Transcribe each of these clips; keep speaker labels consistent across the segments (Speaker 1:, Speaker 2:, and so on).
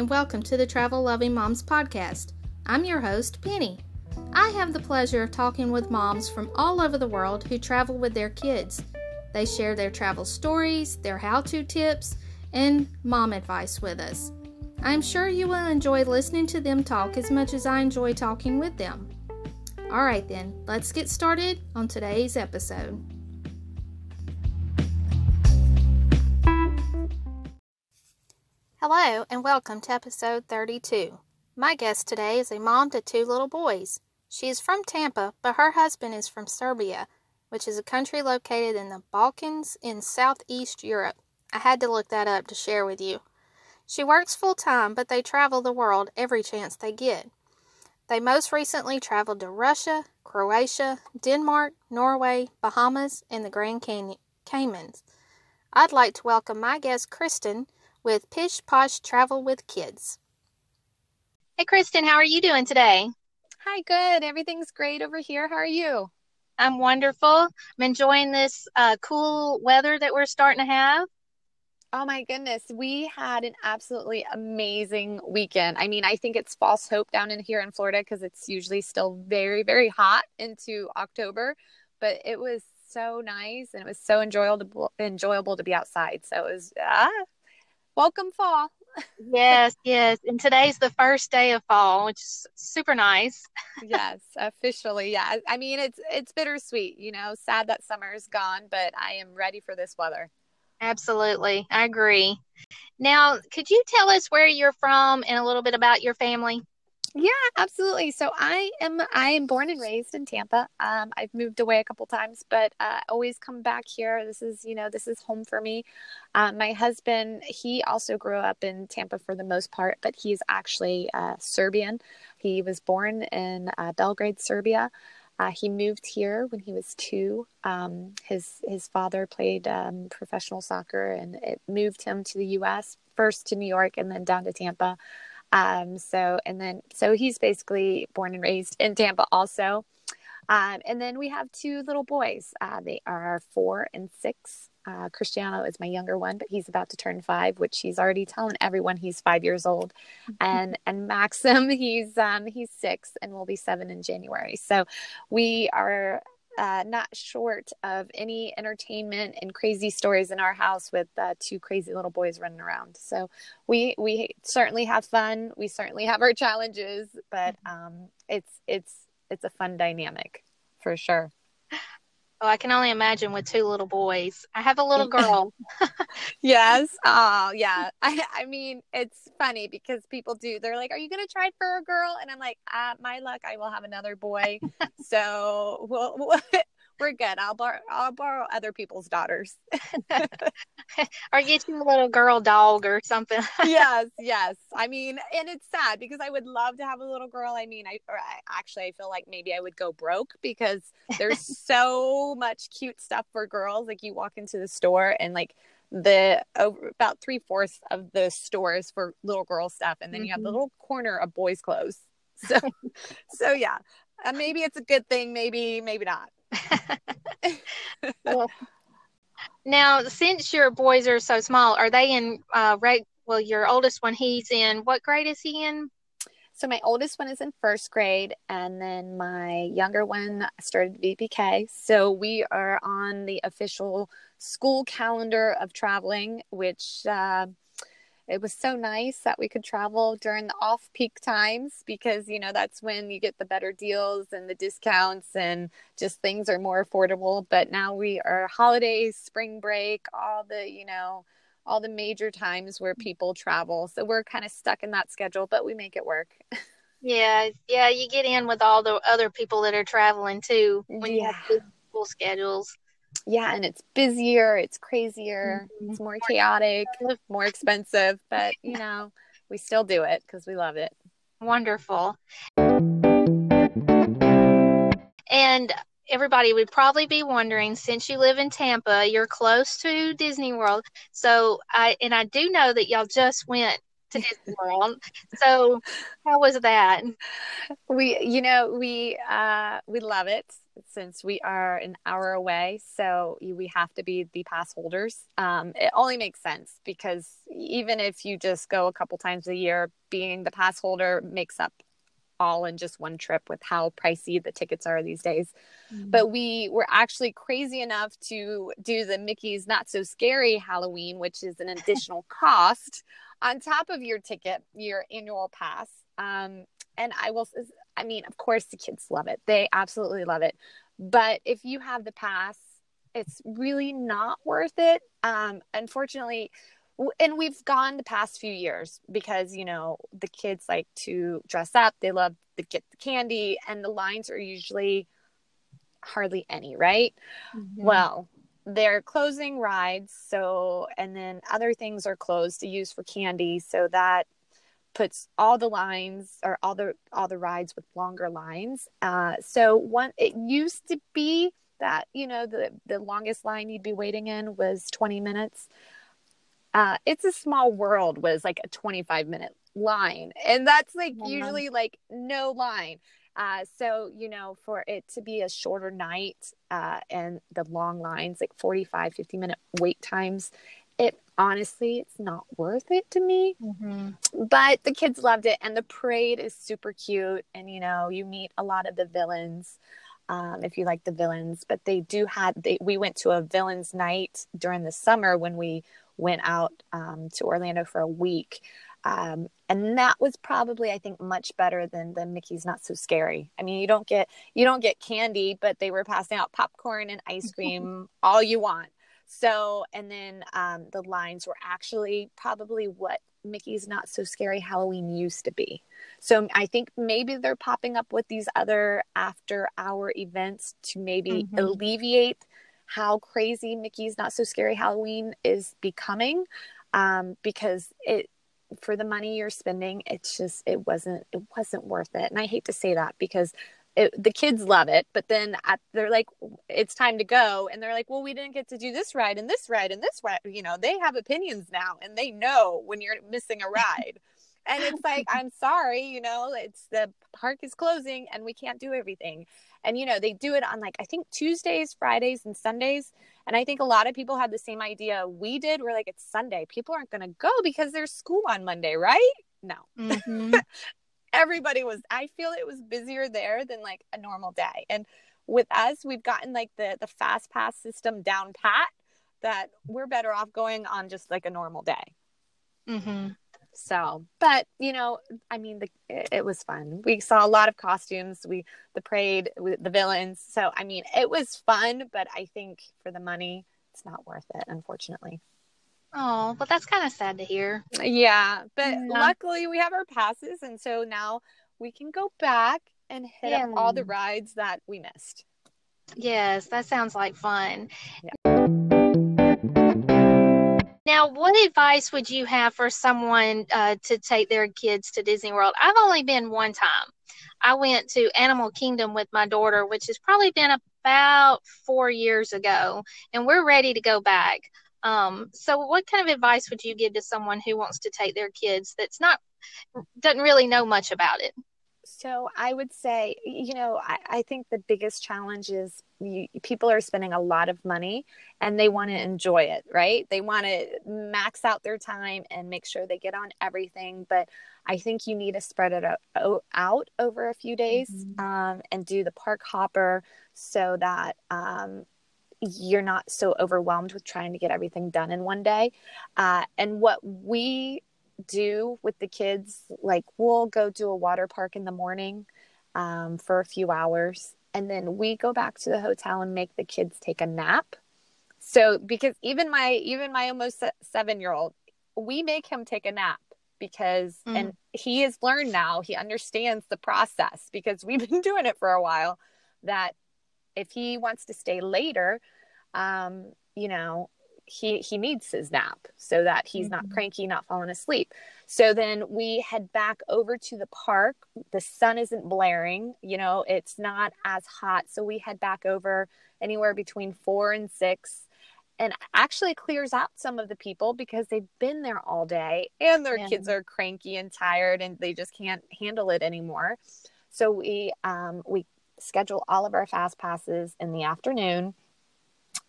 Speaker 1: and welcome to the Travel Loving Moms podcast. I'm your host, Penny. I have the pleasure of talking with moms from all over the world who travel with their kids. They share their travel stories, their how to tips, and mom advice with us. I'm sure you will enjoy listening to them talk as much as I enjoy talking with them. All right, then, let's get started on today's episode. Hello, and welcome to episode 32. My guest today is a mom to two little boys. She is from Tampa, but her husband is from Serbia, which is a country located in the Balkans in southeast Europe. I had to look that up to share with you. She works full time, but they travel the world every chance they get. They most recently traveled to Russia, Croatia, Denmark, Norway, Bahamas, and the Grand Caymans. I'd like to welcome my guest, Kristen with Pish Posh Travel with Kids. Hey, Kristen, how are you doing today?
Speaker 2: Hi, good. Everything's great over here. How are you?
Speaker 1: I'm wonderful. I'm enjoying this uh, cool weather that we're starting to have.
Speaker 2: Oh my goodness, we had an absolutely amazing weekend. I mean, I think it's false hope down in here in Florida because it's usually still very, very hot into October, but it was so nice and it was so enjoyable enjoyable to be outside. So it was ah, welcome fall.
Speaker 1: yes, yes. And today's the first day of fall, which is super nice.
Speaker 2: yes, officially. Yeah. I mean, it's it's bittersweet, you know, sad that summer is gone, but I am ready for this weather.
Speaker 1: Absolutely. I agree. Now, could you tell us where you're from and a little bit about your family?
Speaker 2: Yeah, absolutely. So I am I am born and raised in Tampa. Um, I've moved away a couple times, but uh, always come back here. This is you know this is home for me. Uh, my husband he also grew up in Tampa for the most part, but he's actually uh, Serbian. He was born in uh, Belgrade, Serbia. Uh, he moved here when he was two. Um, his his father played um, professional soccer, and it moved him to the U.S. first to New York, and then down to Tampa. Um, so and then so he's basically born and raised in Tampa also. Um, and then we have two little boys. Uh, they are four and six. Uh, Cristiano is my younger one, but he's about to turn five, which he's already telling everyone he's five years old. And and Maxim, he's um, he's six and will be seven in January. So we are uh, not short of any entertainment and crazy stories in our house with uh, two crazy little boys running around. So we we certainly have fun. We certainly have our challenges, but mm-hmm. um, it's it's it's a fun dynamic for sure.
Speaker 1: Oh, I can only imagine with two little boys. I have a little girl.
Speaker 2: yes. Oh, yeah. I I mean, it's funny because people do. They're like, "Are you going to try for a girl?" And I'm like, uh, "My luck, I will have another boy." so, we'll, we'll we're good. I'll borrow I'll borrow other people's daughters.
Speaker 1: or get you a little girl dog or something.
Speaker 2: yes, yes. I mean, and it's sad because I would love to have a little girl. I mean, I, I actually I feel like maybe I would go broke because there's so much cute stuff for girls. Like you walk into the store and like the over about three fourths of the stores for little girl stuff, and then mm-hmm. you have the mm-hmm. little corner of boys' clothes. So, so yeah, uh, maybe it's a good thing. Maybe, maybe not
Speaker 1: well, now, since your boys are so small, are they in uh, reg- well, your oldest one, he's in what grade is he in?
Speaker 2: So my oldest one is in first grade, and then my younger one started VPK. So we are on the official school calendar of traveling, which uh, it was so nice that we could travel during the off peak times because you know that's when you get the better deals and the discounts and just things are more affordable. But now we are holidays spring break all the you know all the major times where people travel. So we're kind of stuck in that schedule but we make it work.
Speaker 1: Yeah yeah you get in with all the other people that are traveling too when yeah. you have full schedules
Speaker 2: yeah and it's busier it's crazier mm-hmm. it's more chaotic more expensive but you know we still do it because we love it
Speaker 1: wonderful and everybody would probably be wondering since you live in Tampa, you're close to Disney World. So I and I do know that y'all just went to Disney World. So how was that?
Speaker 2: We you know, we uh we love it since we are an hour away, so we have to be the pass holders. Um, it only makes sense because even if you just go a couple times a year, being the pass holder makes up all in just one trip with how pricey the tickets are these days. Mm-hmm. But we were actually crazy enough to do the Mickey's Not So Scary Halloween, which is an additional cost on top of your ticket, your annual pass. Um, and I will, I mean, of course, the kids love it. They absolutely love it. But if you have the pass, it's really not worth it. Um, unfortunately, and we've gone the past few years because you know the kids like to dress up they love to get the candy and the lines are usually hardly any right mm-hmm. well they're closing rides so and then other things are closed to use for candy so that puts all the lines or all the all the rides with longer lines. Uh, so one it used to be that you know the the longest line you'd be waiting in was 20 minutes. Uh, it's a small world was like a 25 minute line and that's like yeah. usually like no line. Uh, so you know for it to be a shorter night uh, and the long lines like 45 50 minute wait times honestly it's not worth it to me mm-hmm. but the kids loved it and the parade is super cute and you know you meet a lot of the villains um, if you like the villains but they do have they, we went to a villains night during the summer when we went out um, to Orlando for a week. Um, and that was probably, I think, much better than the Mickey's Not So Scary. I mean, you don't get you don't get candy, but they were passing out popcorn and ice cream all you want. So, and then um, the lines were actually probably what Mickey's Not So Scary Halloween used to be. So I think maybe they're popping up with these other after hour events to maybe mm-hmm. alleviate how crazy Mickey's Not So Scary Halloween is becoming um, because it for the money you're spending it's just it wasn't it wasn't worth it and i hate to say that because it, the kids love it but then at, they're like it's time to go and they're like well we didn't get to do this ride and this ride and this ride you know they have opinions now and they know when you're missing a ride. And it's like i'm sorry you know it's the park is closing and we can't do everything. And you know they do it on like i think tuesdays fridays and sundays. And i think a lot of people had the same idea we did. We're like it's sunday. People aren't going to go because there's school on monday right? No. Mm-hmm. everybody was i feel it was busier there than like a normal day and with us we've gotten like the the fast pass system down pat that we're better off going on just like a normal day mm-hmm. So, but you know, I mean, the, it was fun. We saw a lot of costumes. We the parade, with the villains. So, I mean, it was fun. But I think for the money, it's not worth it, unfortunately.
Speaker 1: Oh, but that's kind of sad to hear.
Speaker 2: Yeah, but yeah. luckily we have our passes, and so now we can go back and hit yeah. all the rides that we missed.
Speaker 1: Yes, that sounds like fun. Yeah. Now, what advice would you have for someone uh, to take their kids to Disney World? I've only been one time. I went to Animal Kingdom with my daughter, which has probably been about four years ago, and we're ready to go back. Um, so, what kind of advice would you give to someone who wants to take their kids that's not doesn't really know much about it?
Speaker 2: So, I would say, you know, I, I think the biggest challenge is you, people are spending a lot of money and they want to enjoy it, right? They want to max out their time and make sure they get on everything. But I think you need to spread it out, out over a few days mm-hmm. um, and do the park hopper so that um, you're not so overwhelmed with trying to get everything done in one day. Uh, and what we do with the kids, like we'll go do a water park in the morning um, for a few hours and then we go back to the hotel and make the kids take a nap so because even my even my almost seven year old we make him take a nap because mm. and he has learned now he understands the process because we've been doing it for a while that if he wants to stay later um you know he he needs his nap so that he's mm-hmm. not cranky not falling asleep so then we head back over to the park the sun isn't blaring you know it's not as hot so we head back over anywhere between four and six and actually clears out some of the people because they've been there all day and their yeah. kids are cranky and tired and they just can't handle it anymore so we um we schedule all of our fast passes in the afternoon.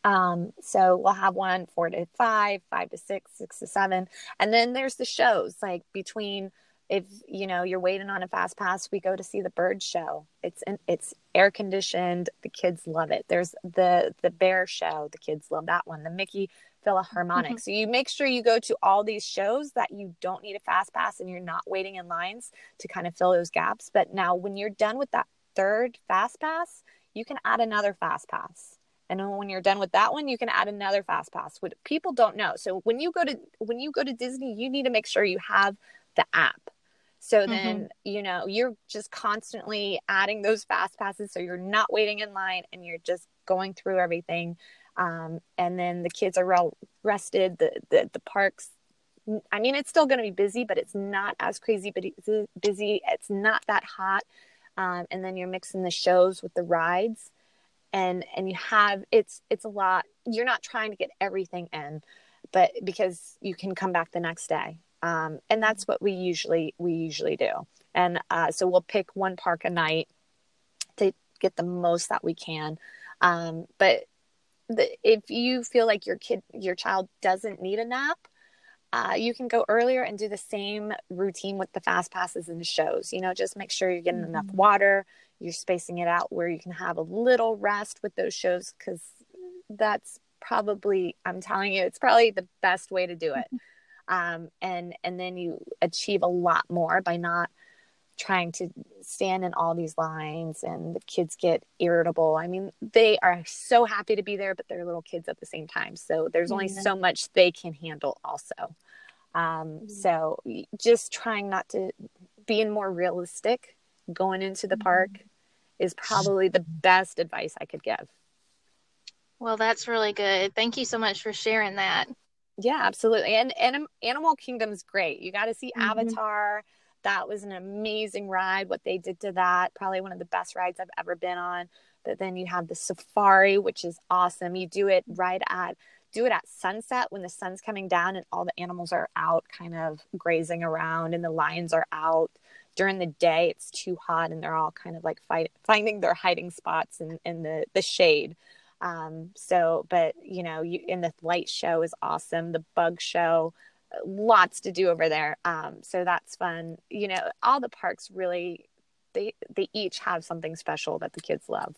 Speaker 2: Um, so we'll have one four to five, five to six, six to seven. And then there's the shows like between if you know you're waiting on a fast pass, we go to see the bird show. It's it's air conditioned. The kids love it. There's the the bear show. The kids love that one. The Mickey Philharmonic. Mm-hmm. So you make sure you go to all these shows that you don't need a fast pass and you're not waiting in lines to kind of fill those gaps. But now when you're done with that third fast pass, you can add another fast pass. And when you're done with that one, you can add another fast pass. What people don't know. So when you go to when you go to Disney, you need to make sure you have the app so then, mm-hmm. you know, you're just constantly adding those fast passes. So you're not waiting in line and you're just going through everything. Um, and then the kids are well rested. The, the, the parks, I mean, it's still going to be busy, but it's not as crazy, busy. It's not that hot. Um, and then you're mixing the shows with the rides. And, and you have, it's, it's a lot. You're not trying to get everything in, but because you can come back the next day. Um, and that's what we usually we usually do. And uh, so we'll pick one park a night to get the most that we can. Um, but the, if you feel like your kid your child doesn't need a nap uh, you can go earlier and do the same routine with the fast passes and the shows. You know just make sure you're getting mm-hmm. enough water you're spacing it out where you can have a little rest with those shows because that's probably i'm telling you it's probably the best way to do it. Um, and and then you achieve a lot more by not trying to stand in all these lines and the kids get irritable i mean they are so happy to be there but they're little kids at the same time so there's only so much they can handle also um, mm-hmm. so just trying not to being more realistic going into the park mm-hmm. is probably the best advice i could give
Speaker 1: well that's really good thank you so much for sharing that
Speaker 2: yeah, absolutely. And, and Animal Kingdom's great. You got to see mm-hmm. Avatar. That was an amazing ride. What they did to that, probably one of the best rides I've ever been on. But then you have the safari, which is awesome. You do it right at do it at sunset when the sun's coming down and all the animals are out kind of grazing around and the lions are out during the day it's too hot and they're all kind of like fight, finding their hiding spots in, in the, the shade um, so, but you know, you in the light show is awesome. The bug show, lots to do over there. Um, so that's fun. You know, all the parks really, they they each have something special that the kids love.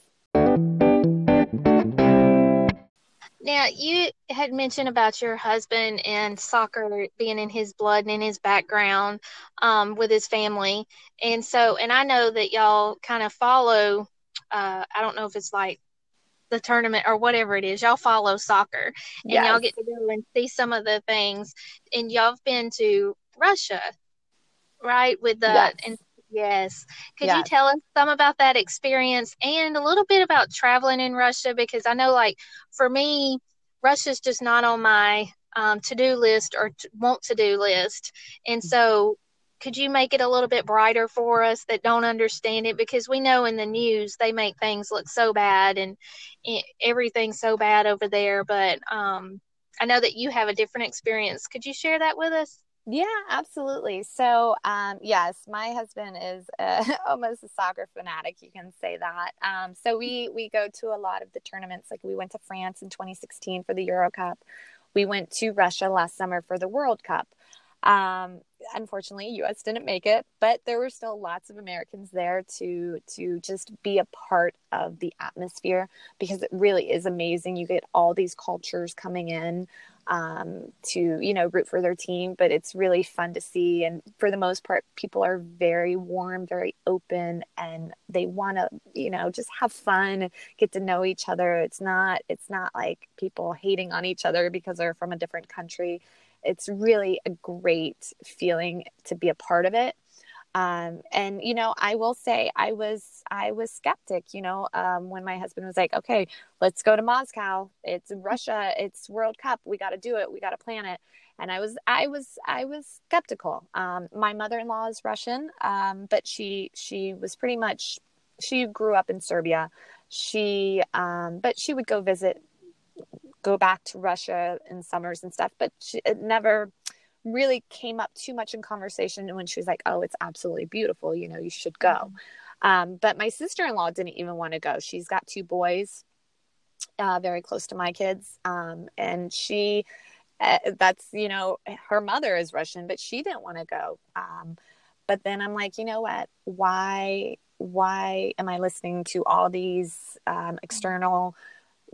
Speaker 1: Now, you had mentioned about your husband and soccer being in his blood and in his background um, with his family. And so, and I know that y'all kind of follow, uh, I don't know if it's like the tournament or whatever it is. Y'all follow soccer and yes. y'all get to go and see some of the things. And y'all have been to Russia, right? With the yes. and yes. Could yes. you tell us some about that experience and a little bit about traveling in Russia? Because I know, like for me, Russia's just not on my um, to do list or t- want to do list. And mm. so could you make it a little bit brighter for us that don't understand it? Because we know in the news they make things look so bad and everything's so bad over there but um, i know that you have a different experience. Could you share that with us?
Speaker 2: Yeah absolutely. So um, yes my husband is uh, almost a soccer fanatic you can say that. Um, so we we go to a lot of the tournaments. Like we went to france in 2016 for the euro cup. We went to russia last summer for the world cup um, unfortunately, U.S. didn't make it, but there were still lots of Americans there to to just be a part of the atmosphere because it really is amazing. You get all these cultures coming in um, to you know root for their team, but it's really fun to see. And for the most part, people are very warm, very open, and they want to you know just have fun, get to know each other. It's not it's not like people hating on each other because they're from a different country it's really a great feeling to be a part of it. Um, and you know i will say i was i was skeptic you know um, when my husband was like okay let's go to moscow. It's russia. It's world cup. We got to do it. We got to plan it. And i was i was i was skeptical. Um, my mother-in-law is russian um, but she she was pretty much she grew up in serbia. She um, but she would go visit go back to Russia in summers and stuff, but she, it never really came up too much in conversation when she was like, "Oh, it's absolutely beautiful. You know, you should go." Um, but my sister in law didn't even want to go. She's got two boys, uh, very close to my kids. Um, and she, uh, that's, you know, her mother is Russian, but she didn't want to go. Um, but then I'm like, you know what? Why, why am I listening to all these um, external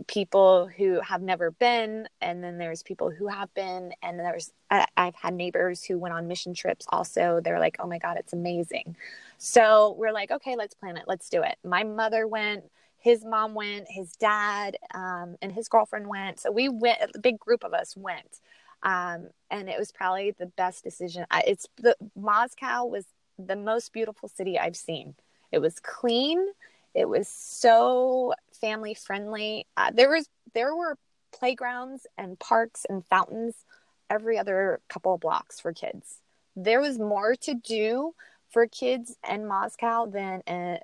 Speaker 2: people who have never been and then there's people who have been and there's I, have had neighbors who went on mission trips also. They're like oh my god it's amazing. So we're like okay let's plan it. Let's do it. My mother went his mom went his dad um, and his girlfriend went. So we went a big group of us went. Um, and it was probably the best decision. It's the moscow was the most beautiful city i've seen. It was clean it was so family friendly. Uh, there was there were playgrounds and parks and fountains every other couple of blocks for kids. There was more to do for kids in Moscow than in,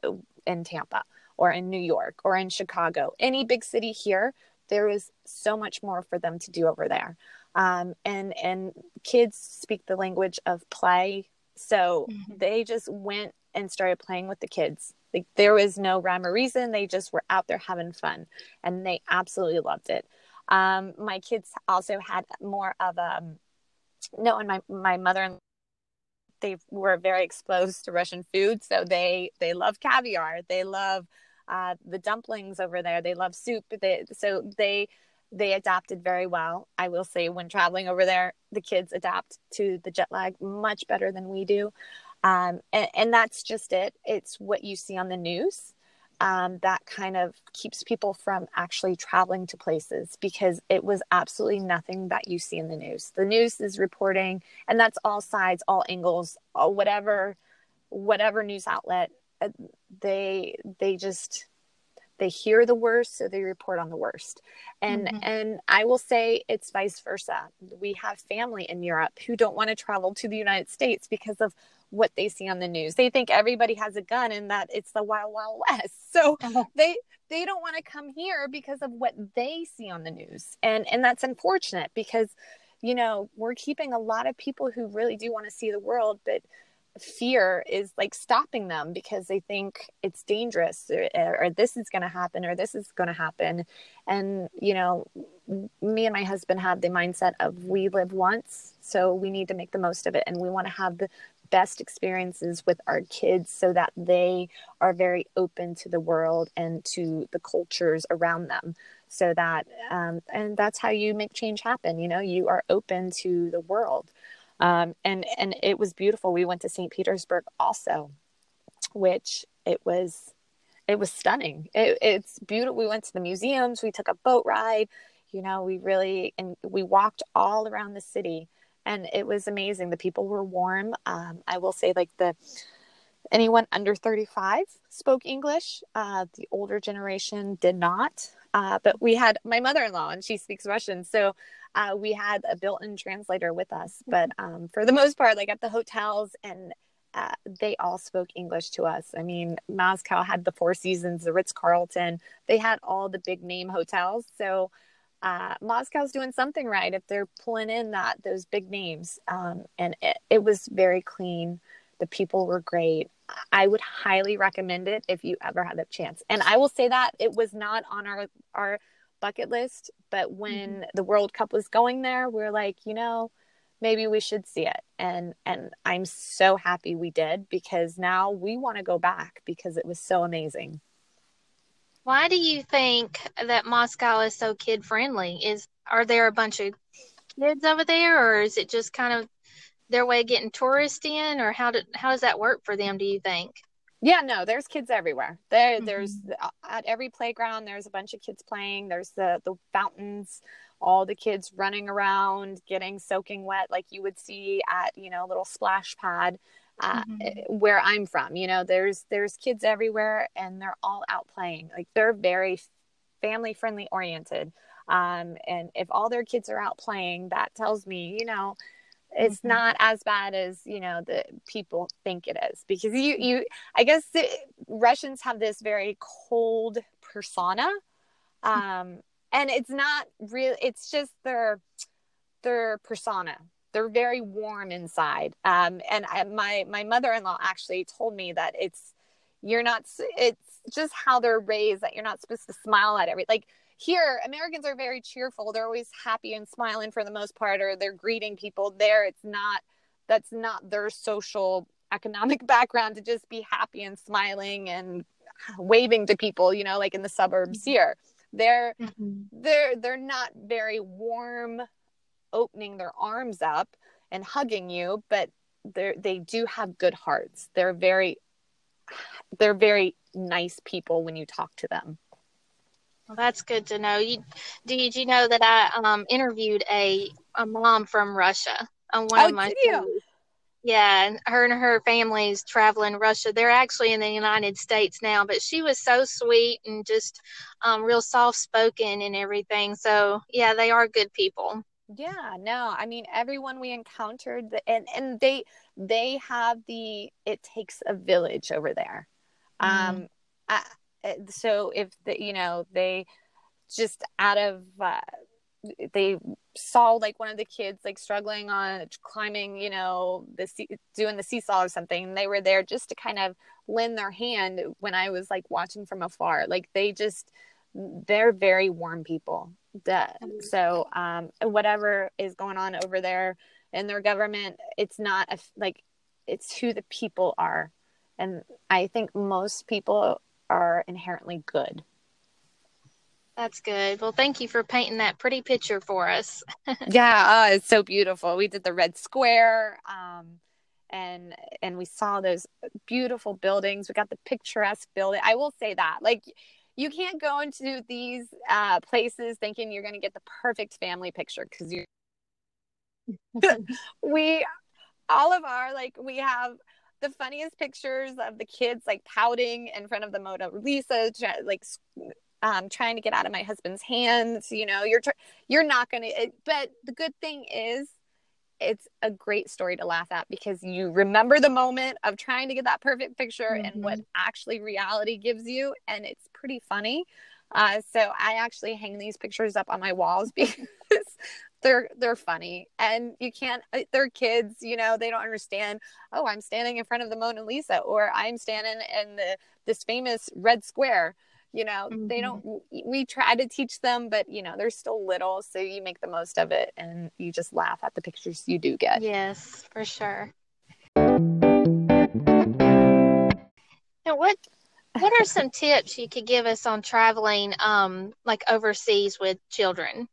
Speaker 2: in Tampa or in New York or in Chicago. Any big city here, there was so much more for them to do over there. Um, and and kids speak the language of play, so mm-hmm. they just went and started playing with the kids like there was no rhyme or reason. They just were out there having fun and they absolutely loved it. Um, my kids also had more of a, um, no, and my, my mother they were very exposed to Russian food. So they, they love caviar. They love, uh, the dumplings over there. They love soup. They, so they, they adapted very well. I will say when traveling over there, the kids adapt to the jet lag much better than we do. Um, and, and, that's just it. It's what you see on the news um, that kind of keeps people from actually traveling to places because it was absolutely nothing that you see in the news. The news is reporting, and that's all sides, all angles, all whatever, whatever news outlet. Uh, they they just they hear the worst so they report on the worst and mm-hmm. and i will say it's vice versa we have family in europe who don't want to travel to the united states because of what they see on the news. They think everybody has a gun and that it's the wild wild west. So uh-huh. they they don't want to come here because of what they see on the news. And and that's unfortunate because you know, we're keeping a lot of people who really do want to see the world but fear is like stopping them because they think it's dangerous or, or this is going to happen or this is going to happen. And you know me and my husband have the mindset of we live once so we need to make the most of it and we want to have the best experiences with our kids so that they are very open to the world and to the cultures around them. So that um, and that's how you make change happen you know? You are open to the world um, and and it was beautiful we went to st petersburg also which it was it was stunning it, it's beautiful we went to the museums we took a boat ride you know we really and we walked all around the city and it was amazing. The people were warm. Um, I will say, like the anyone under 35 spoke English. Uh, the older generation did not. Uh, but we had my mother-in-law, and she speaks Russian, so uh, we had a built-in translator with us. But um, for the most part, like at the hotels and uh, they all spoke English to us. I mean, Moscow had the Four Seasons, the Ritz Carlton. They had all the big name hotels. So uh, Moscow's doing something right if they're pulling in that those big names. Um, and it, it was very clean. The people were great. I would highly recommend it if you ever had a chance. And I will say that it was not on our our bucket list, but when mm-hmm. the World Cup was going there, we are like, you know, maybe we should see it. And and I'm so happy we did because now we want to go back because it was so amazing.
Speaker 1: Why do you think that Moscow is so kid friendly? Is are there a bunch of kids over there, or is it just kind of their way of getting tourists in, or how did how does that work for them? Do you think?
Speaker 2: Yeah, no, there's kids everywhere. There, mm-hmm. there's at every playground. There's a bunch of kids playing. There's the the fountains. All the kids running around, getting soaking wet, like you would see at you know a little splash pad uh, mm-hmm. where I'm from. You know, there's there's kids everywhere, and they're all out playing. Like they're very family friendly oriented. Um, and if all their kids are out playing, that tells me, you know, it's mm-hmm. not as bad as you know the people think it is because you you I guess the, Russians have this very cold persona, um, and it's not real. It's just their their persona they're very warm inside. Um, and I, my my mother in law actually told me that it's you're not it's just how they're raised that you're not supposed to smile at every like here americans are very cheerful. They're always happy and smiling for the most part or they're greeting people there. It's not that's not their social economic background to just be happy and smiling and waving to people you know like in the suburbs mm-hmm. here. They're mm-hmm. they're they're not very warm opening their arms up and hugging you but they they do have good hearts. They're very they're very nice people when you talk to them
Speaker 1: well, that's good to know. You did you know that I um, interviewed a a mom from Russia on one
Speaker 2: oh,
Speaker 1: of my
Speaker 2: you?
Speaker 1: Yeah, and her and her family's traveling Russia. They're actually in the United States now, but she was so sweet and just um, real soft spoken and everything. So yeah, they are good people.
Speaker 2: Yeah, no, I mean everyone we encountered, and and they they have the it takes a village over there. Mm-hmm. Um, I, so if the, you know they just out of uh, they saw like one of the kids like struggling on climbing you know the doing the seesaw or something they were there just to kind of lend their hand when i was like watching from afar. Like they just they're very warm people. Mm-hmm. so um whatever is going on over there in their government it's not a, like it's who the people are. And i think most people are inherently good.
Speaker 1: That's good. Well, thank you for painting that pretty picture for us.
Speaker 2: yeah, uh, it's so beautiful. We did the red square, um, and and we saw those beautiful buildings. We got the picturesque building. I will say that, like, you can't go into these uh, places thinking you're going to get the perfect family picture because you. we, all of our like, we have the funniest pictures of the kids like pouting in front of the Mona Lisa, like um, trying to get out of my husband's hands. You know, you're tr- you're not gonna. It, but the good thing is, it's a great story to laugh at because you remember the moment of trying to get that perfect picture mm-hmm. and what actually reality gives you, and it's pretty funny. Uh, so I actually hang these pictures up on my walls because they're they're funny. And you can't uh, they're kids you know they don't understand oh i'm standing in front of the mona lisa or i'm standing in the this famous red square you know mm-hmm. they don't we try to teach them but you know they're still little so you make the most of it and you just laugh at the pictures you do get.
Speaker 1: Yes for sure. And what what are some tips you could give us on traveling um like overseas with children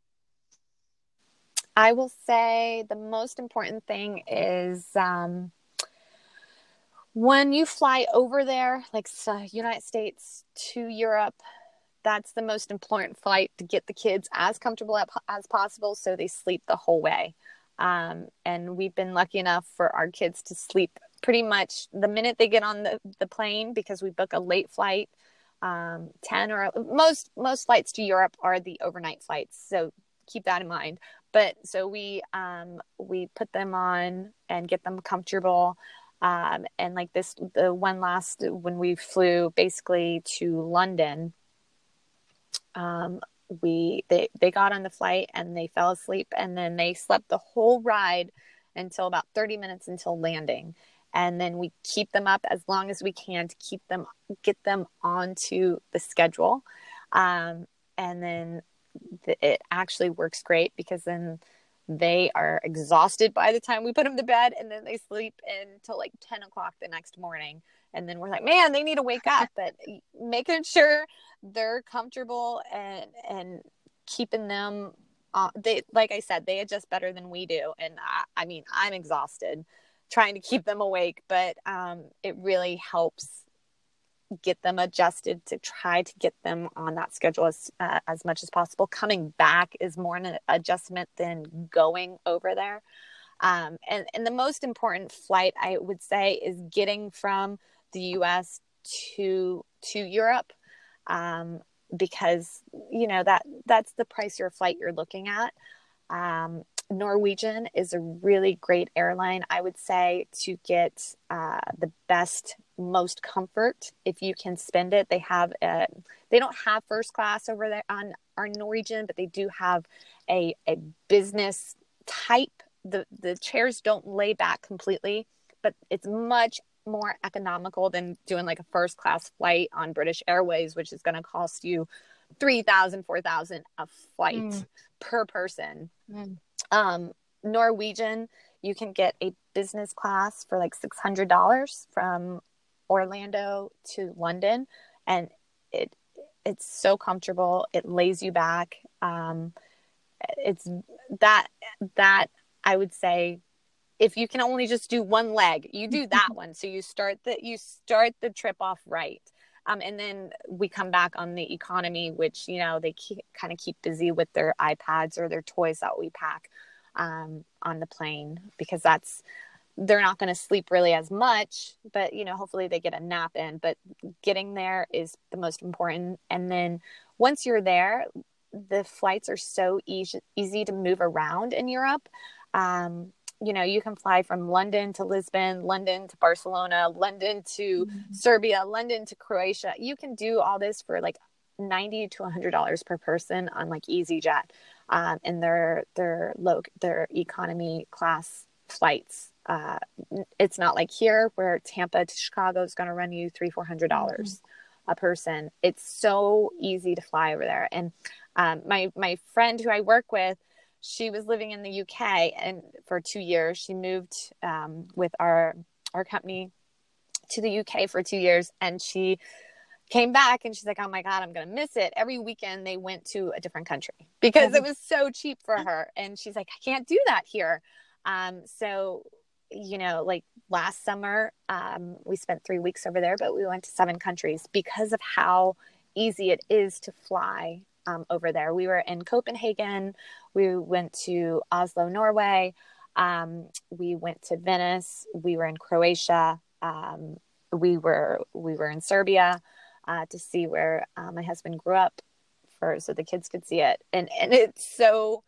Speaker 2: I will say the most important thing is um, when you fly over there, like uh, United States to Europe, that's the most important flight to get the kids as comfortable as possible so they sleep the whole way. Um, and we've been lucky enough for our kids to sleep pretty much the minute they get on the, the plane because we book a late flight um, 10 or most most flights to europe are the overnight flights so keep that in mind but so we um, we put them on and get them comfortable um, and like this the one last when we flew basically to london um, we they they got on the flight and they fell asleep and then they slept the whole ride until about 30 minutes until landing. And then we keep them up as long as we can to keep them get them onto the schedule. Um, and then it actually works great because then they are exhausted by the time we put them to bed and then they sleep until like 10 o'clock the next morning. And then we're like man they need to wake up. But making sure they're comfortable and and keeping them uh, they like i said they adjust better than we do. And I, I mean i'm exhausted trying to keep them awake but um, it really helps get them adjusted to try to get them on that schedule as, uh, as much as possible. Coming back is more an adjustment than going over there. Um, and, and the most important flight I would say is getting from the US to to Europe um, because you know that that's the price your flight you're looking at. Um, Norwegian is a really great airline, I would say, to get uh, the best, most comfort if you can spend it. They have a, they don't have first class over there on our Norwegian, but they do have a a business type. The the chairs don't lay back completely, but it's much more economical than doing like a first class flight on British Airways, which is going to cost you 3000 4000 a flight mm. per person. Mm. Um, Norwegian, you can get a business class for like $600 from Orlando to London. And it it's so comfortable. It lays you back. Um, it's that that I would say if you can only just do one leg, you do that one. So you start the you start the trip off right. Um, and then we come back on the economy, which you know they kind of keep busy with their iPads or their toys that we pack um, on the plane because that's they're not going to sleep really as much, but you know hopefully they get a nap in. But getting there is the most important. And then once you're there, the flights are so easy easy to move around in Europe. Um, you know, you can fly from London to Lisbon, London to Barcelona, London to mm-hmm. Serbia, London to Croatia. You can do all this for like 90 to 100 dollars per person on like EasyJet um, and their their low their economy class flights. Uh, it's not like here where Tampa to Chicago is going to run you three four hundred dollars mm-hmm. a person. It's so easy to fly over there. And um, my my friend who I work with, she was living in the UK and for two years she moved um, with our our company to the UK for two years and she came back and she's like oh my god i'm gonna miss it every weekend they went to a different country because it was so cheap for her and she's like i can't do that here um, so you know like last summer um, we spent three weeks over there but we went to seven countries because of how easy it is to fly um, over there. We were in Copenhagen. We went to Oslo, Norway. Um, we went to Venice. We were in Croatia. Um, we were we were in Serbia uh, to see where uh, my husband grew up, for so the kids could see it. And and it's so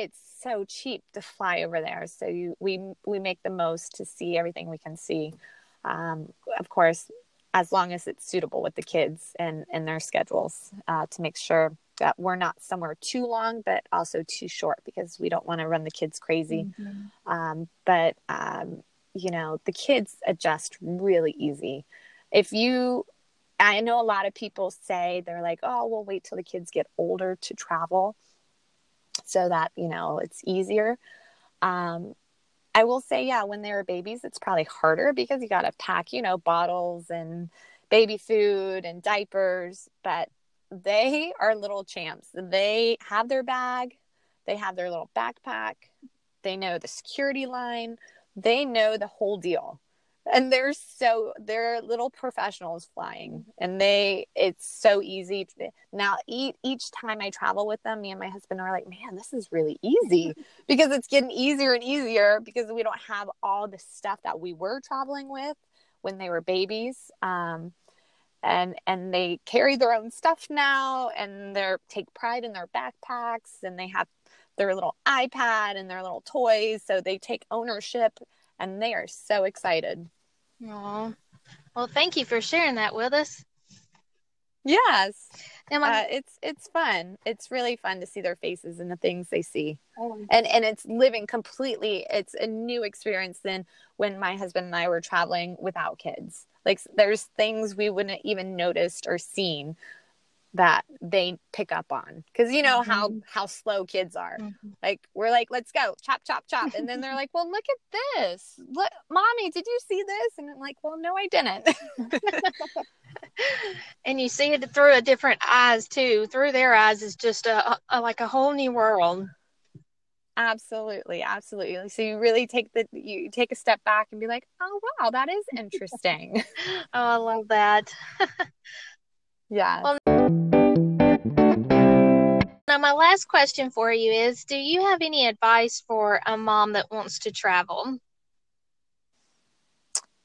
Speaker 2: it's so cheap to fly over there. So you we we make the most to see everything we can see. Um, of course, as long as it's suitable with the kids and and their schedules uh, to make sure that we're not somewhere too long, but also too short because we don't want to run the kids crazy. Mm-hmm. Um, but, um, you know, the kids adjust really easy. If you, I know a lot of people say they're like, oh, we'll wait till the kids get older to travel so that, you know, it's easier. Um, I will say, yeah, when they were babies, it's probably harder because you got to pack, you know, bottles and baby food and diapers. But they are little champs. They have their bag, they have their little backpack, they know the security line, they know the whole deal. And they're so they're little professionals flying, and they it's so easy. To, now, each each time I travel with them, me and my husband are like, "Man, this is really easy," because it's getting easier and easier because we don't have all the stuff that we were traveling with when they were babies. Um, and and they carry their own stuff now and they take pride in their backpacks and they have their little iPad and their little toys so they take ownership and they are so excited.
Speaker 1: Aww. Well, thank you for sharing that with us.
Speaker 2: Yes. Uh, it's it's fun. It's really fun to see their faces and the things they see. Oh. And and it's living completely it's a new experience than when my husband and I were traveling without kids. Like there's things we wouldn't even noticed or seen that they pick up on because you know mm-hmm. how how slow kids are. Mm-hmm. like we're like let's go chop chop chop and then they're like well look at this. Look mommy did you see this? And i'm like well no i didn't.
Speaker 1: And you see it through a different eyes too. Through their eyes is just a, a like a whole new world.
Speaker 2: Absolutely absolutely. So you really take the you take a step back and be like oh wow that is interesting.
Speaker 1: Oh i love that.
Speaker 2: Yeah. Well,
Speaker 1: my last question for you is do you have any advice for a mom that wants to travel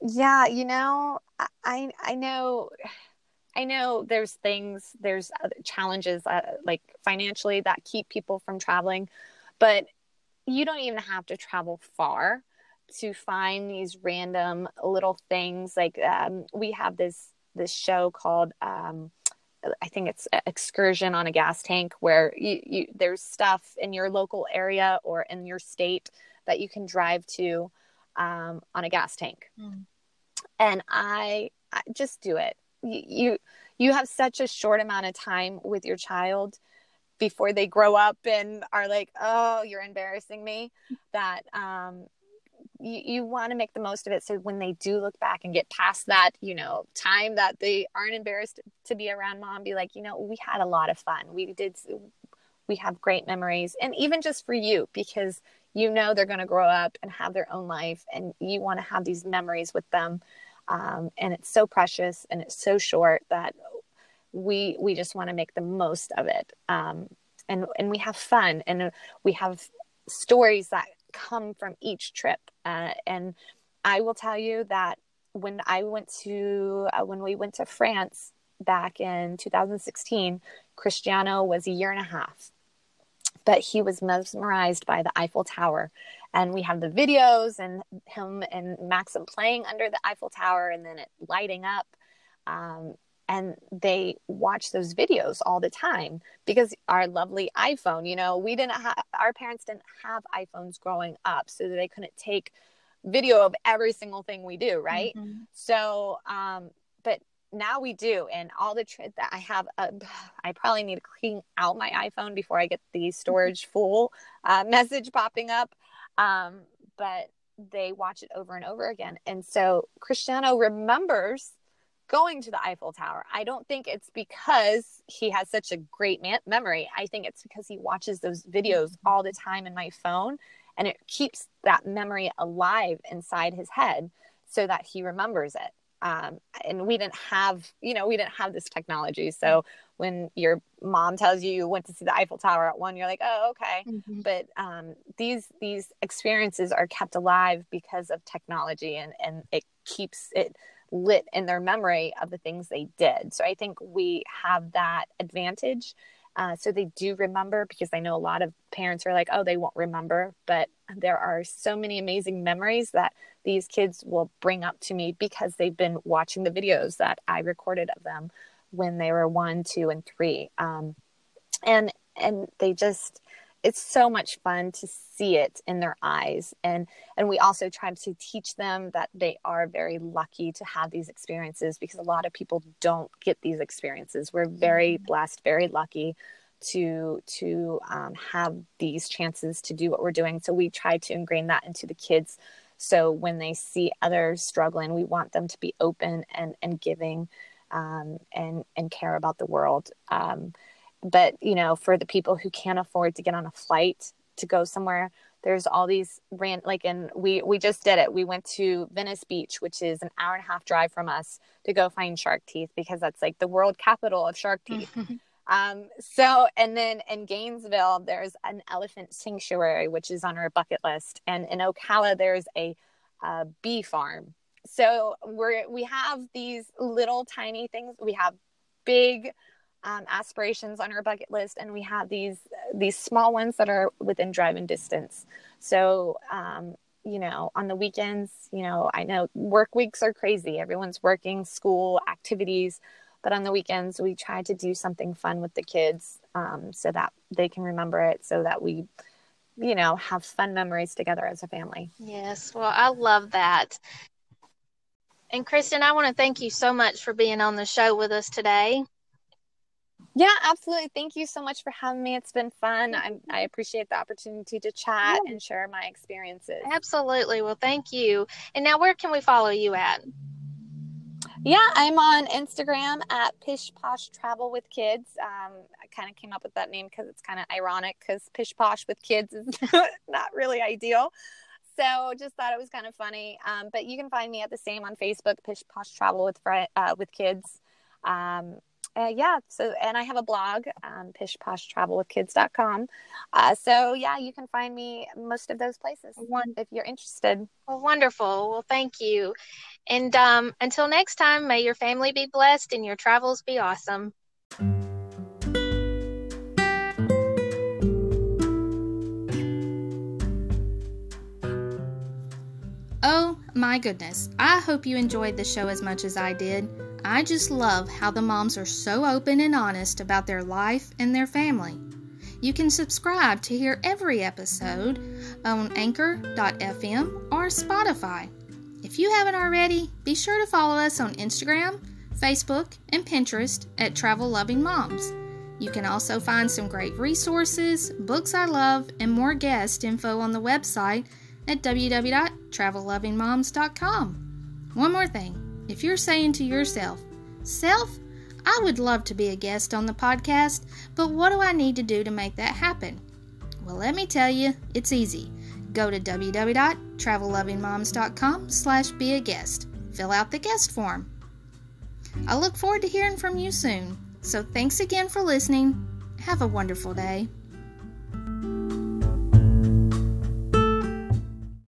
Speaker 2: yeah you know i i know I know there's things, there's challenges uh, like financially that keep people from traveling, but you don't even have to travel far to find these random little things. Like um, we have this this show called um, I think it's excursion on a gas tank where you, you, there's stuff in your local area or in your state that you can drive to um, on a gas tank. Mm. and I, I just do it. You, you you have such a short amount of time with your child before they grow up and are like, "Oh, you're embarrassing me." That um, you, you want to make the most of it so when they do look back and get past that you know time that they aren't embarrassed to be around mom be like you know we had a lot of fun we did we have great memories and even just for you because you know they're going to grow up and have their own life and you want to have these memories with them um, and it's so precious and it's so short that we we just want to make the most of it um, and and we have fun and we have stories that come from each trip. Uh, and I will tell you that when I went to uh, when we went to France back in 2016, Cristiano was a year and a half, but he was mesmerized by the Eiffel Tower, and we have the videos and him and Maxim playing under the Eiffel Tower and then it lighting up. Um, and they watch those videos all the time because our lovely iphone you know we didn't have our parents didn't have iphones growing up so they couldn't take video of every single thing we do right mm-hmm. so um but now we do and all the trips that i have uh, i probably need to clean out my iphone before i get the storage full uh, message popping up um but they watch it over and over again and so cristiano remembers going to the Eiffel Tower. I don't think it's because he has such a great man- memory. I think it's because he watches those videos mm-hmm. all the time in my phone and it keeps that memory alive inside his head so that he remembers it. Um, and we didn't have, you know, we didn't have this technology. So when your mom tells you you went to see the Eiffel Tower at one, you're like, oh, okay. Mm-hmm. But um, these these experiences are kept alive because of technology, and and it keeps it lit in their memory of the things they did. So I think we have that advantage. Uh, so they do remember because I know a lot of parents are like, oh, they won't remember. But there are so many amazing memories that these kids will bring up to me because they've been watching the videos that I recorded of them when they were one, two, and three. Um, and and they just it's so much fun to see it in their eyes. And and we also try to teach them that they are very lucky to have these experiences because a lot of people don't get these experiences. We're very mm-hmm. blessed very lucky to to um, have these chances to do what we're doing. So we try to ingrain that into the kids. So when they see others struggling we want them to be open and and giving um, and and care about the world. Um, but you know for the people who can't afford to get on a flight to go somewhere there's all these ran like and we we just did it. We went to venice beach which is an hour and a half drive from us to go find shark teeth because that's like the world capital of shark teeth. Um so and then in gainesville there's an elephant sanctuary which is on our bucket list. And in ocala there's a, a bee farm. So we're we have these little tiny things. We have big um, aspirations on our bucket list, and we have these these small ones that are within driving distance. So, um, you know, on the weekends, you know, I know work weeks are crazy. Everyone's working, school activities, but on the weekends, we try to do something fun with the kids um, so that they can remember it, so that we you know have fun memories together as a family.
Speaker 1: Yes. Well i love that. And kristen i want to thank you so much for being on the show with us today
Speaker 2: yeah, absolutely. Thank you so much for having me. It's been fun. I, I appreciate the opportunity to chat yeah. and share my experiences.
Speaker 1: Absolutely. Well, thank you. And now, where can we follow you at?
Speaker 2: Yeah, I'm on Instagram at Pish Posh Travel with Kids. Um, I kind of came up with that name because it's kind of ironic because Pish Posh with Kids is not really ideal. So just thought it was kind of funny. Um, but you can find me at the same on Facebook, Pish Posh Travel with uh, with Kids. Um, uh, yeah, so and I have a blog, um, pishposhtravelwithkids.com. Uh, so yeah, you can find me most of those places One, if you're interested.
Speaker 1: Well, wonderful. Well, thank you. And um, until next time, may your family be blessed and your travels be awesome. Oh my goodness. I hope you enjoyed the show as much as I did. I just love how the moms are so open and honest about their life and their family. You can subscribe to hear every episode on anchor.fm or Spotify. If you haven't already, be sure to follow us on Instagram, Facebook, and Pinterest at Travel Loving Moms. You can also find some great resources, books I love, and more guest info on the website at www.travellovingmoms.com. One more thing if you're saying to yourself, Self, I would love to be a guest on the podcast, but what do I need to do to make that happen? Well, let me tell you, it's easy. Go to www.travellovingmoms.com slash be a guest. Fill out the guest form. I look forward to hearing from you soon. So thanks again for listening. Have a wonderful day.